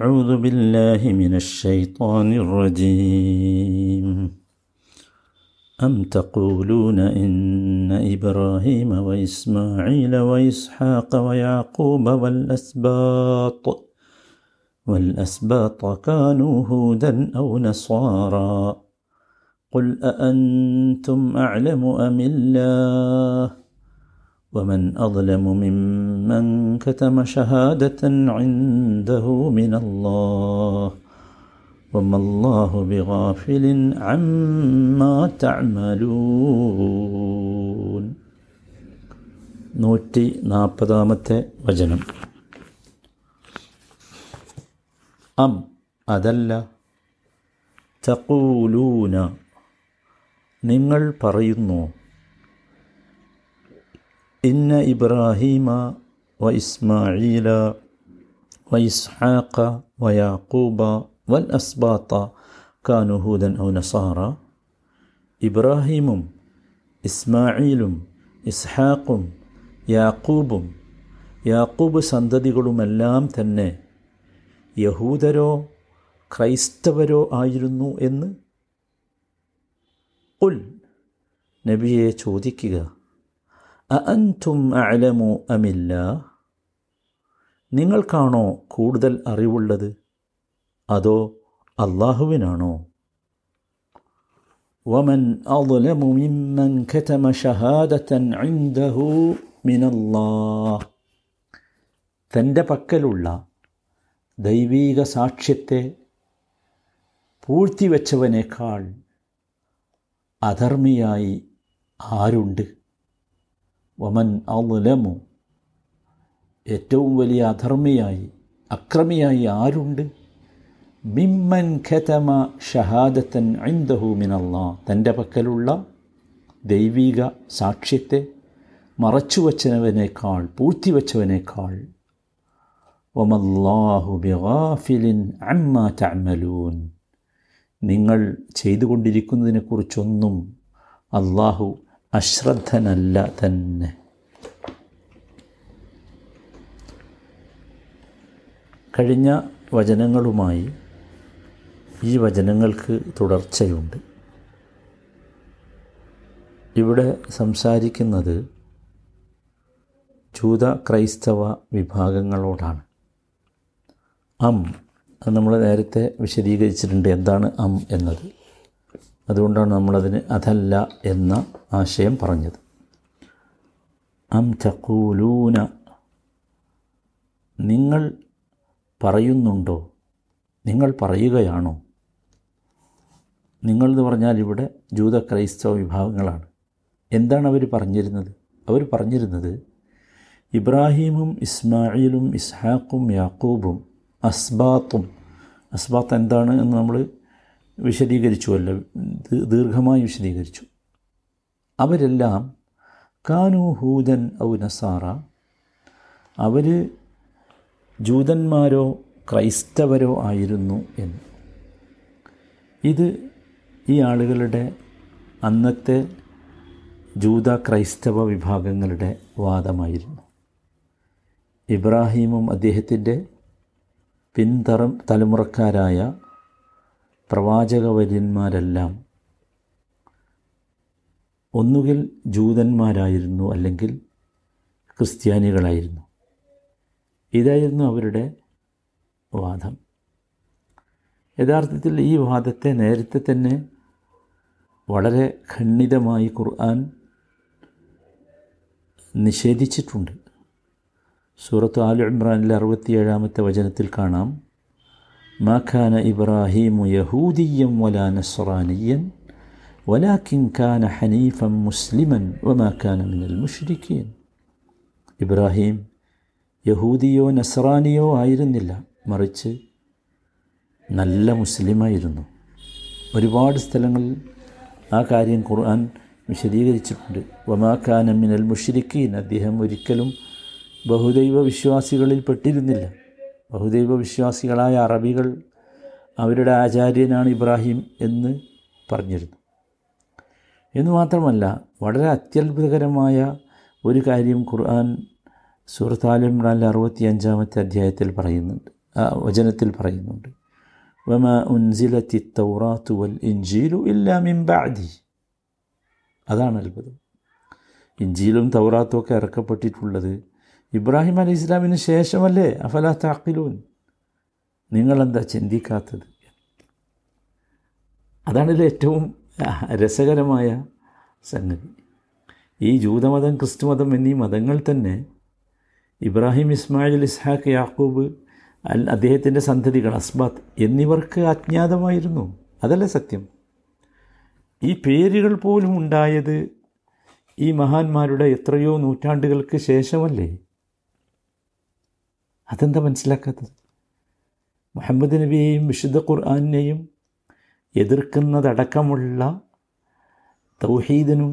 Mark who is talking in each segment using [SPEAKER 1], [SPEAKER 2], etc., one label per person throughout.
[SPEAKER 1] أعوذ بالله من الشيطان الرجيم. أم تقولون إن إبراهيم وإسماعيل وإسحاق ويعقوب والأسباط والأسباط كانوا هودا أو نصارى قل أأنتم أعلم أم الله؟ ومن أظلم ممن كتم شهادة عنده من الله وما الله بغافل عما تعملون നൂറ്റി നാൽപ്പതാമത്തെ വചനം അം അതല്ല തക്കൂലൂന നിങ്ങൾ പറയുന്നു ഇന്ന ഇബ്രാഹീമ വ ഇസ്മായില വ ഇസ്ഹാഖ വ യാക്കൂബ വൽ അസ്ബാത്ത കാനുഹൂദൻ ഔ നസാറ. ഇബ്രാഹീമും ഇസ്മായിലും ഇസ്ഹാഖും യാക്കൂബും യാക്കൂബ് സന്തതികളുമെല്ലാം തന്നെ യഹൂദരോ ക്രൈസ്തവരോ ആയിരുന്നു എന്ന്? ഉൽ നബിയെ ചോദിക്കുക. അഅൻതും അഅലമു അമില്ല? നിങ്ങൾക്കാണോ കൂടുതൽ അറിവുള്ളത്? അതോ അള്ളാഹുവിനാണോ? വമൻ അളമു മിമ്മൻ കതമ ഷഹാദതൻ ഇൻദഹു മിനല്ലാ الله തന്റെ പക്കലുള്ള ദൈവീക സാക്ഷ്യത്തെ പൂഴ്ത്തിവെച്ചവനേക്കാൾ അധർമ്മിയായി ആരുണ്ട്? വമൻ അലമു ഏറ്റവും വലിയ അധർമ്മിയായി അക്രമിയായി ആരുണ്ട്? മിമ്മൻ ഖതമ ഷഹാദത്തൻ ഐന്ദഹു മിനല്ലാ. തന്റെ പക്കലുള്ള ദൈവിക സാക്ഷ്യത്തെ മറച്ചുവച്ചവനേക്കാൾ പൂഴ്ത്തിവെച്ചവനേക്കാൾ വമല്ലാഹു ബിഗാഫിലിൻ അമ്മ തഅമലൂൻ. നിങ്ങൾ ചെയ്തുകൊണ്ടിരിക്കുന്നതിനെക്കുറിച്ചൊന്നും അള്ളാഹു അശ്രദ്ധനല്ല തന്നെ. കഴിഞ്ഞ വചനങ്ങളുമായി ഈ വചനങ്ങൾക്ക് തുടർച്ചയുണ്ട്. ഇവിടെ സംസാരിക്കുന്നത് ജൂത ക്രൈസ്തവ വിഭാഗങ്ങളോടാണ്. അം അത് നമ്മൾ നേരത്തെ വിശദീകരിച്ചിട്ടുണ്ട്. എന്താണ് അം എന്നത്? അതുകൊണ്ടാണ് നമ്മളതിന് അതല്ല എന്ന ആശയം പറഞ്ഞത്. അം ചക്കൂലൂന നിങ്ങൾ പറയുന്നുണ്ടോ? നിങ്ങൾ പറയുകയാണോ? നിങ്ങളെന്ന് പറഞ്ഞാൽ ഇവിടെ ജൂത ക്രൈസ്തവ വിഭാഗങ്ങളാണ്. എന്താണ് അവർ പറഞ്ഞിരുന്നത്? അവർ പറഞ്ഞിരുന്നത് ഇബ്രാഹീമും ഇസ്മായിലും ഇസ്ഹാഖും യാക്കൂബും അസ്ബാത്തും അസ്ബാത്ത് എന്താണ് എന്ന് നമ്മൾ വിശദീകരിച്ചുവല്ലോ. ദീർഘമായി വിശദീകരിച്ചു. അവരെല്ലാം കാനു ഹൂദൻ ഔ നസാറ. അവർ ജൂതന്മാരോ ക്രൈസ്തവരോ ആയിരുന്നു എന്ന്. ഇത് ഈ ആളുകളുടെ അന്നത്തെ ജൂത ക്രൈസ്തവ വിഭാഗങ്ങളുടെ വാദമായിരുന്നു. ഇബ്രാഹീമും അദ്ദേഹത്തിന്റെ പിൻതറം തലമുറക്കാരായ പ്രവാചകവര്യന്മാരെല്ലാം ഒന്നുകിൽ ജൂതന്മാരായിരുന്നു അല്ലെങ്കിൽ ക്രിസ്ത്യാനികളായിരുന്നു. ഇതായിരുന്നു അവരുടെ വാദം. യഥാർത്ഥത്തിൽ ഈ വാദത്തെ നേരത്തെ തന്നെ വളരെ ഖണ്ഡിതമായി ഖുർആൻ നിഷേധിച്ചിട്ടുണ്ട്. സൂറത്ത് ആലു ഇമ്രാനിലെ അറുപത്തിയേഴാമത്തെ വചനത്തിൽ കാണാം. മാഖാന يهوديا ولا نصرانيا ولكن كان حنيفا مسلما وما كان من المشركين. ഇബ്രാഹിം യഹൂദിയോ നസ്രാനിയോ ആയിരുന്നില്ല. മറിച്ച് നല്ല മുസ്ലിമായിരുന്നു. ഒരുപാട് സ്ഥലങ്ങളിൽ ആ കാര്യം ഖുർആൻ വിശദീകരിച്ചിട്ടുണ്ട്. വമാഖാന മിനൽ മുഷ്രിഖീൻ അദ്ദേഹം ഒരിക്കലും ബഹുദൈവ വിശ്വാസികളിൽ പെട്ടിരുന്നില്ല. ബഹുദൈവ വിശ്വാസികളായ അറബികൾ അവരുടെ ആചാര്യനാണ് ഇബ്രാഹിം എന്ന് പറഞ്ഞിരുന്നു. എന്ന് മാത്രമല്ല വളരെ അത്യത്ഭുതകരമായ ഒരു കാര്യം ഖുർആൻ സൂറത്ത് ആൽ ഇമ്രാനിലെ അറുപത്തി അഞ്ചാമത്തെ അധ്യായത്തിൽ പറയുന്നുണ്ട്. വചനത്തിൽ പറയുന്നുണ്ട്. വമ ഉൻസിലത്തി തൗറാത്തു വൽ ഇഞ്ചീലു ഇല്ലാ മിൻ ബഅദി. അതാണ് അത്ഭുതം. ഇഞ്ചിയിലും തൗറാത്തും ഒക്കെ ഇറക്കപ്പെട്ടിട്ടുള്ളത് ഇബ്രാഹിം അലി ഇസ്ലാമിന് ശേഷമല്ലേ? അഫല താക്കിലൂൻ നിങ്ങളെന്താ ചിന്തിക്കാത്തത്? അതാണിതിൽ ഏറ്റവും രസകരമായ സംഗതി. ഈ ജൂതമതം ക്രിസ്തുമതം എന്നീ മതങ്ങൾ തന്നെ ഇബ്രാഹിം ഇസ്മായിൽ ഇസ്ഹാഖ് യാക്കൂബ് അൽ അദ്ദേഹത്തിന്റെ സന്തതികൾ അസ്ബാത്ത് എന്നിവർക്ക് അജ്ഞാതമായിരുന്നു അതല്ലേ സത്യം? ഈ പേരുകൾ പോലും ഉണ്ടായത് ഈ മഹാന്മാരുടെ എത്രയോ നൂറ്റാണ്ടുകൾക്ക് ശേഷമല്ലേ? അതെന്താ മനസ്സിലാക്കാത്തത്? മുഹമ്മദ് നബിയെയും വിശുദ്ധ ഖുർആാനിനെയും എതിർക്കുന്നതടക്കമുള്ള തൗഹീദിനും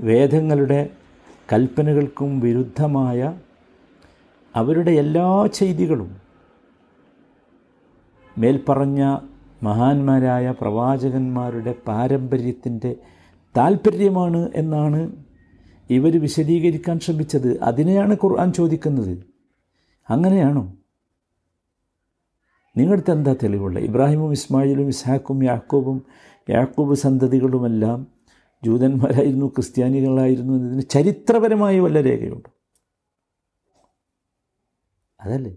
[SPEAKER 1] വേദങ്ങളുടെ കൽപ്പനകൾക്കും വിരുദ്ധമായ അവരുടെ എല്ലാ ചെയ്തികളും മേൽപ്പറഞ്ഞ മഹാന്മാരായ പ്രവാചകന്മാരുടെ പാരമ്പര്യത്തിന്റെ താല്പര്യമാണ് എന്നാണ് ഇവർ വിശദീകരിക്കാൻ ശ്രമിച്ചത് അതിനെയാണ് ഖുർആൻ ചോദിക്കുന്നത്. അങ്ങനെയാണോ? നിങ്ങളുടെ എന്താ തെളിവുള്ള? ഇബ്രാഹിമും ഇസ്മായിലും ഇസ്ഹാക്കും യാക്കൂബും യാക്കൂബ് സന്തതികളുമെല്ലാം ജൂതന്മാരായിരുന്നു ക്രിസ്ത്യാനികളായിരുന്നു എന്നതിന് ചരിത്രപരമായി വല്ല രേഖയുണ്ട്? അതല്ലേ?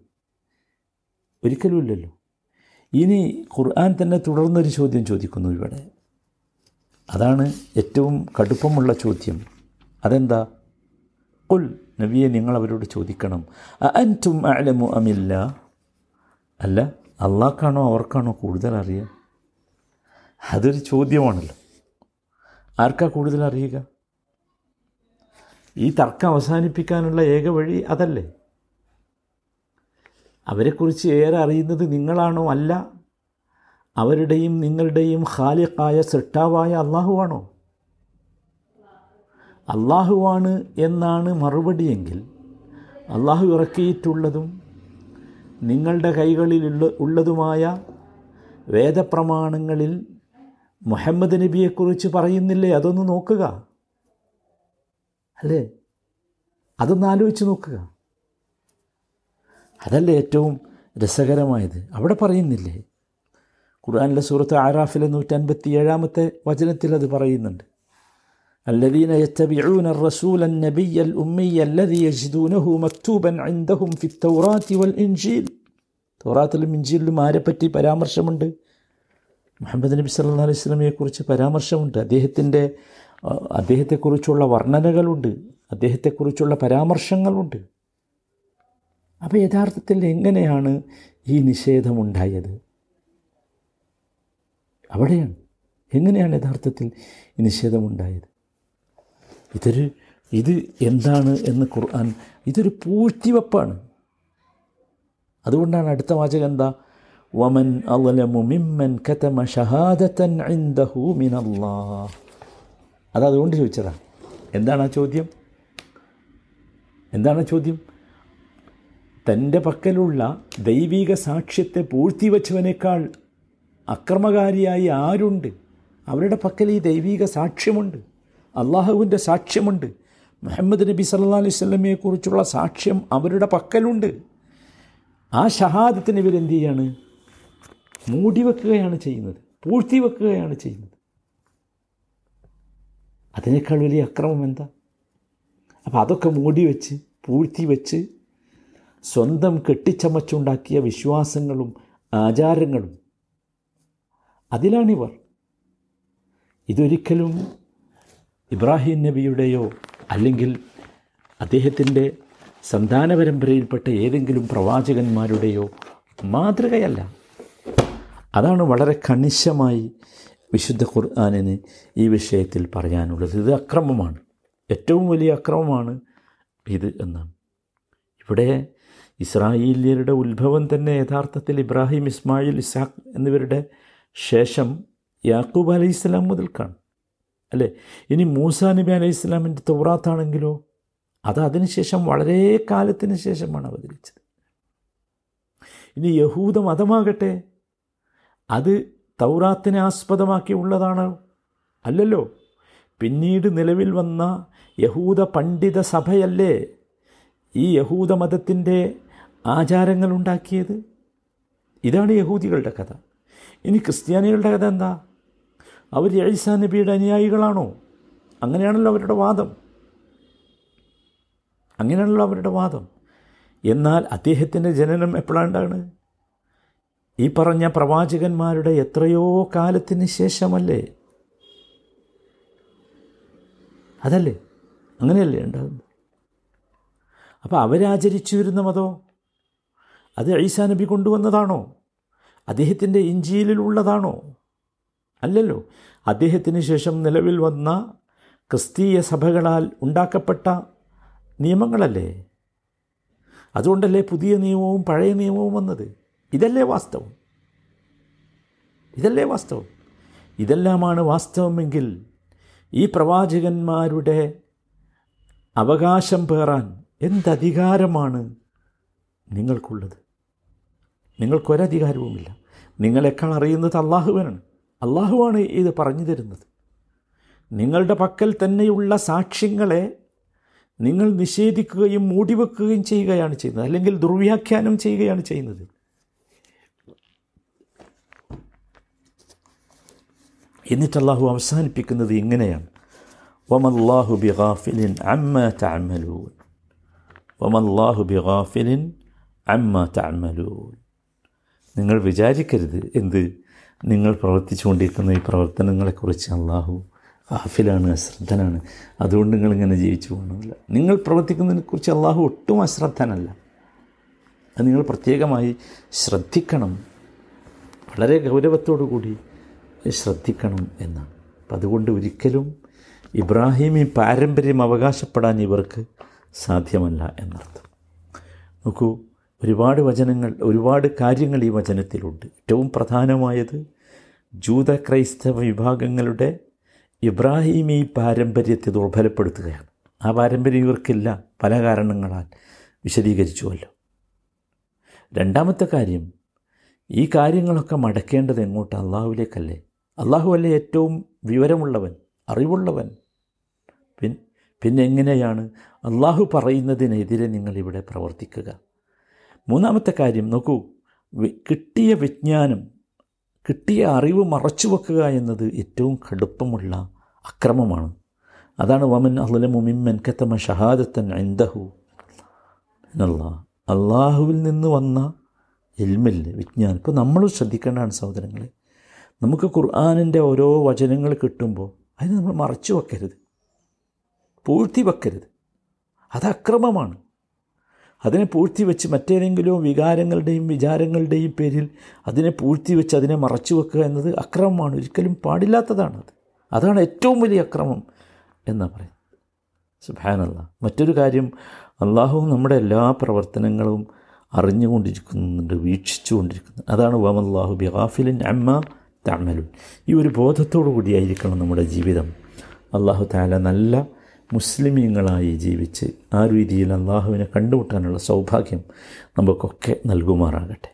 [SPEAKER 1] ഒരിക്കലുമില്ലല്ലോ ഇനി ഖുർആൻ തന്നെ തുടർന്നൊരു ചോദ്യം ചോദിക്കുന്നു ഇവിടെ. അതാണ് ഏറ്റവും കടുപ്പമുള്ള ചോദ്യം. അതെന്താ? ഉൽ നബിയെ നിങ്ങൾ അവരോട് ചോദിക്കണം. അന്റും അലമു അമില്ല അല്ല അള്ളാഹ്ക്കാണോ അവർക്കാണോ കൂടുതൽ അറിയുക? അതൊരു ചോദ്യമാണല്ലോ. ആർക്കാ കൂടുതൽ അറിയുക? ഈ തർക്കം അവസാനിപ്പിക്കാനുള്ള ഏക വഴി അതല്ലേ? അവരെക്കുറിച്ച് ഏറെ അറിയുന്നത് നിങ്ങളാണോ അല്ല? അവരുടെയും നിങ്ങളുടെയും ഖാലിഖായ സൃഷ്ടാവായ അള്ളാഹുവാണോ അള്ളാഹുവാണ് എന്നാണ് മറുപടിയെങ്കിൽ അള്ളാഹു ഇറക്കിയിട്ടുള്ളതും നിങ്ങളുടെ കൈകളിലുള്ള ഉള്ളതുമായ വേദപ്രമാണങ്ങളിൽ മുഹമ്മദ് നബിയെക്കുറിച്ച് പറയുന്നില്ലേ? അതൊന്ന് നോക്കുക. അല്ലേ? അതൊന്ന് ആലോചിച്ച് നോക്കുക. അതല്ലേ ഏറ്റവും രസകരമായത്. അവിടെ പറയുന്നില്ലേ? ഖുർആാനിലെ സൂറത്ത് ആറാഫിലെ നൂറ്റൻപത്തി ഏഴാമത്തെ വചനത്തിൽ അത് പറയുന്നുണ്ട്. الذين يتبعون الرسول النبي الأمي الذي يجدونه مكتوبا عندهم في التوراة والإنجيل തൗറാത്തിലും ഇഞ്ചിയിലും ആരെപ്പറ്റി പരാമർശമുണ്ട് മുഹമ്മദ് നബി സല്ലാ അലൈഹി സ്വലമയെക്കുറിച്ച് പരാമർശമുണ്ട് അദ്ദേഹത്തിൻ്റെ അദ്ദേഹത്തെക്കുറിച്ചുള്ള വർണ്ണനകളുണ്ട് അദ്ദേഹത്തെക്കുറിച്ചുള്ള പരാമർശങ്ങളുണ്ട് അപ്പോൾ യഥാർത്ഥത്തിൽ എങ്ങനെയാണ് ഈ നിഷേധമുണ്ടായത് അവിടെയാണ് എങ്ങനെയാണ് യഥാർത്ഥത്തിൽ ഈ നിഷേധമുണ്ടായത് ഇതൊരു ഇത് എന്താണ് എന്ന് ഖുർആൻ ഇതൊരു പൂഴ്ത്തിവെപ്പാണ്. അതുകൊണ്ടാണ് അടുത്ത വാചകം എന്താ? വമൻ അലമു മിമ്മൻ കതമ ഷഹാദത്തൻ ഇൻദഹു മിനല്ലാ അത് അതുകൊണ്ട് ചോദിച്ചതാണ്. എന്താണ് ആ ചോദ്യം? എന്താണ് ചോദ്യം? തന്റെ പക്കലുള്ള ദൈവിക സാക്ഷ്യത്തെ പൂഴ്ത്തിവെച്ചവനേക്കാൾ അക്രമകാരിയായി ആരുണ്ട്? അവരുടെ പക്കൽ ഈ ദൈവിക സാക്ഷ്യമുണ്ട്. അള്ളാഹുവിന്റെ സാക്ഷ്യമുണ്ട്. മുഹമ്മദ് നബി സല്ലാ അലൈഹി സ്വലമയെക്കുറിച്ചുള്ള സാക്ഷ്യം അവരുടെ പക്കലുണ്ട്. ആ ഷഹാദത്തിന് ഇവരെന്ത് ചെയ്യാണ്? മൂടിവെക്കുകയാണ് ചെയ്യുന്നത്. പൂഴ്ത്തി വെക്കുകയാണ് ചെയ്യുന്നത്. അതിനേക്കാൾ വലിയ അക്രമം എന്താ? അപ്പോൾ അതൊക്കെ മൂടി വെച്ച് പൂഴ്ത്തി വെച്ച് സ്വന്തം കെട്ടിച്ചമച്ചുണ്ടാക്കിയ വിശ്വാസങ്ങളും ആചാരങ്ങളും അതിലാണിവർ. ഇതൊരിക്കലും ഇബ്രാഹിം നബിയുടെയോ അല്ലെങ്കിൽ അദ്ദേഹത്തിന്റെ സന്താന പരമ്പരയിൽപ്പെട്ട ഏതെങ്കിലും പ്രവാചകന്മാരുടെയോ മാതൃകയല്ല. അതാണ് വളരെ കണിശമായി വിശുദ്ധ ഖുർആാനിന് ഈ വിഷയത്തിൽ പറയാനുള്ളത്. ഇത് അക്രമമാണ്. ഏറ്റവും വലിയ അക്രമമാണ് ഇത് എന്നാണ്. ഇവിടെ ഇസ്രായേലിയരുടെ ഉത്ഭവം തന്നെ യഥാർത്ഥത്തിൽ ഇബ്രാഹിം ഇസ്മായിൽ ഇസാഖ് എന്നിവരുടെ ശേഷം യാക്കൂബ് അലൈഹി ഇസ്ലാം മുതൽക്കാണ്. അല്ലേ? ഇനി മൂസാ നബി അലൈഹി ഇസ്ലാമിന്റെ തൗറാത്താണെങ്കിലോ? അത് അതിനുശേഷം വളരെ കാലത്തിന് ശേഷമാണ് അവതരിച്ചത്. ഇനി യഹൂദ മതമാകട്ടെ അത് തൗറാത്തിനെ ആസ്പദമാക്കി ഉള്ളതാണോ അല്ലല്ലോ? പിന്നീട് നിലവിൽ വന്ന യഹൂദ പണ്ഡിത സഭയല്ലേ ഈ യഹൂദ മതത്തിന്റെ ആചാരങ്ങൾ ഉണ്ടാക്കിയത് ഇതാണ് യഹൂദികളുടെ കഥ. ഇനി ക്രിസ്ത്യാനികളുടെ കഥ എന്താ? അവർ ഈസാ നബിയുടെ അനുയായികളാണോ? അങ്ങനെയാണല്ലോ അവരുടെ വാദം. അങ്ങനെയാണല്ലോ അവരുടെ വാദം. എന്നാൽ അദ്ദേഹത്തിന്റെ ജനനം എപ്പോഴാണ്ടാണ്? ഈ പറഞ്ഞ പ്രവാചകന്മാരുടെ എത്രയോ കാലത്തിന് ശേഷമല്ലേ? അതല്ലേ? അങ്ങനെയല്ലേ ഉണ്ടാകുന്നത്? അപ്പോൾ അവരാചരിച്ചു വരുന്ന മതോ? അത് ഈസാ നബി കൊണ്ടുവന്നതാണോ? അദ്ദേഹത്തിന്റെ ഇഞ്ചിയിലുള്ളതാണോ? അല്ലല്ലോ. അദ്ദേഹത്തിന് ശേഷം നിലവിൽ വന്ന ക്രിസ്തീയ സഭകളാൽ ഉണ്ടാക്കപ്പെട്ട നിയമങ്ങളല്ലേ? അതുകൊണ്ടല്ലേ പുതിയ നിയമവും പഴയ നിയമവും വന്നത്? ഇതല്ലേ വാസ്തവം? ഇതല്ലേ വാസ്തവം? ഇതെല്ലാമാണ് വാസ്തവമെങ്കിൽ ഈ പ്രവാചകന്മാരുടെ അവകാശം പേറാൻ എന്തധികാരമാണ് നിങ്ങൾക്കുള്ളത്? നിങ്ങൾക്കൊരധികാരവുമില്ല. നിങ്ങളെക്കാൾ അറിയുന്നത് അള്ളാഹുവാണ് അള്ളാഹുവാണ് ഇത് പറഞ്ഞു തരുന്നത്. നിങ്ങളുടെ പക്കൽ തന്നെയുള്ള സാക്ഷ്യങ്ങളെ നിങ്ങൾ നിഷേധിക്കുകയും മൂടിവെക്കുകയും ചെയ്യുകയാണ് ചെയ്യുന്നത്. അല്ലെങ്കിൽ ദുർവ്യാഖ്യാനം ചെയ്യുകയാണ് ചെയ്യുന്നത്. എന്നിട്ട് അള്ളാഹു അവസാനിപ്പിക്കുന്നത് ഇങ്ങനെയാണ്. വമല്ലാഹു ബിഗാഫിലിൻ അമ്മ തഅമലൂൻ. വമല്ലാഹു ബിഗാഫിലിൻ അമ്മ തഅമലൂൻ. നിങ്ങൾ വിചാരിക്കരുത് എന്ത്? നിങ്ങൾ പ്രവർത്തിച്ചുകൊണ്ടിരിക്കുന്ന ഈ പ്രവർത്തനങ്ങളെക്കുറിച്ച് അള്ളാഹു ഹാഫിലാണ് അശ്രദ്ധനാണ്. അതുകൊണ്ട് നിങ്ങളിങ്ങനെ ജീവിച്ചു പോകണമെന്നില്ല നിങ്ങൾ പ്രവർത്തിക്കുന്നതിനെക്കുറിച്ച് അള്ളാഹു ഒട്ടും അശ്രദ്ധനല്ല. അത് നിങ്ങൾ പ്രത്യേകമായി ശ്രദ്ധിക്കണം. വളരെ ഗൗരവത്തോടു കൂടി ശ്രദ്ധിക്കണം എന്നാണ്. അപ്പം അതുകൊണ്ട് ഒരിക്കലും ഇബ്രാഹിമി പാരമ്പര്യം അവകാശപ്പെടാൻ ഇവർക്ക് സാധ്യമല്ല എന്നർത്ഥം. നോക്കൂ ഒരുപാട് വചനങ്ങൾ ഒരുപാട് കാര്യങ്ങൾ ഈ വചനത്തിലുണ്ട്. ഏറ്റവും പ്രധാനമായത് ജൂത ക്രൈസ്തവ വിഭാഗങ്ങളുടെ ഇബ്രാഹിമി പാരമ്പര്യത്തെ ദുർബലപ്പെടുത്തുകയാണ്. ആ പാരമ്പര്യം ഇവർക്കില്ല പല കാരണങ്ങളാൽ വിശദീകരിച്ചുവല്ലോ. രണ്ടാമത്തെ കാര്യം ഈ കാര്യങ്ങളൊക്കെ മടക്കേണ്ടത് എങ്ങോട്ട്? അള്ളാഹുവിലേക്കല്ലേ? അള്ളാഹു അല്ലേ ഏറ്റവും വിവരമുള്ളവൻ അറിവുള്ളവൻ? പിന്നെ എങ്ങനെയാണ് അള്ളാഹു പറയുന്നതിനെതിരെ നിങ്ങളിവിടെ പ്രവർത്തിക്കുക. മൂന്നാമത്തെ കാര്യം നോക്കൂ. കിട്ടിയ വിജ്ഞാനം കിട്ടിയ അറിവ് മറച്ചു വെക്കുക എന്നത് ഏറ്റവും കടുപ്പമുള്ള അക്രമമാണ്. അതാണ് വമൻ അഹ്ലമു മിമ്മൻ കത്തമ ഷഹാദത്തൻ എന്തഹു എന്നുള്ള അള്ളാഹുവിൽ നിന്ന് വന്ന എൽമില്ല വിജ്ഞാനം. ഇപ്പോൾ നമ്മൾ ശ്രദ്ധിക്കേണ്ടതാണ് സഹോദരങ്ങളെ നമുക്ക് ഖുർആാനിന്റെ ഓരോ വചനങ്ങൾ കിട്ടുമ്പോൾ അതിന് നമ്മൾ മറച്ചു വെക്കരുത്. പൂഴ്ത്തി വെക്കരുത്. അത് അക്രമമാണ്. അതിനെ പൂഴ്ത്തി വെച്ച് മറ്റേതെങ്കിലും വികാരങ്ങളുടെയും വിചാരങ്ങളുടെയും പേരിൽ അതിനെ പൂഴ്ത്തി വെച്ച് അതിനെ മറച്ചു വെക്കുക എന്നത് അക്രമമാണ്. ഒരിക്കലും പാടില്ലാത്തതാണ് അത്. അതാണ് ഏറ്റവും വലിയ അക്രമം എന്നാ പറയുന്നത്. സുഭാനല്ല മറ്റൊരു കാര്യം അള്ളാഹു നമ്മുടെ എല്ലാ പ്രവർത്തനങ്ങളും അറിഞ്ഞുകൊണ്ടിരിക്കുന്നുണ്ട് വീക്ഷിച്ചുകൊണ്ടിരിക്കുന്നുണ്ട്. അതാണ് വമല്ലാഹു ബിഹാഫിലിൻ അമ്മ തമലുൻ ഈ ഒരു ബോധത്തോടു കൂടിയായിരിക്കണം നമ്മുടെ ജീവിതം. അള്ളാഹു താല നല്ല മുസ്ലിമീങ്ങളായി ജീവിച്ച് ആ രീതിയിൽ അള്ളാഹുവിനെ കണ്ടുമുട്ടാനുള്ള സൗഭാഗ്യം നമുക്കൊക്കെ നൽകുമാറാകട്ടെ.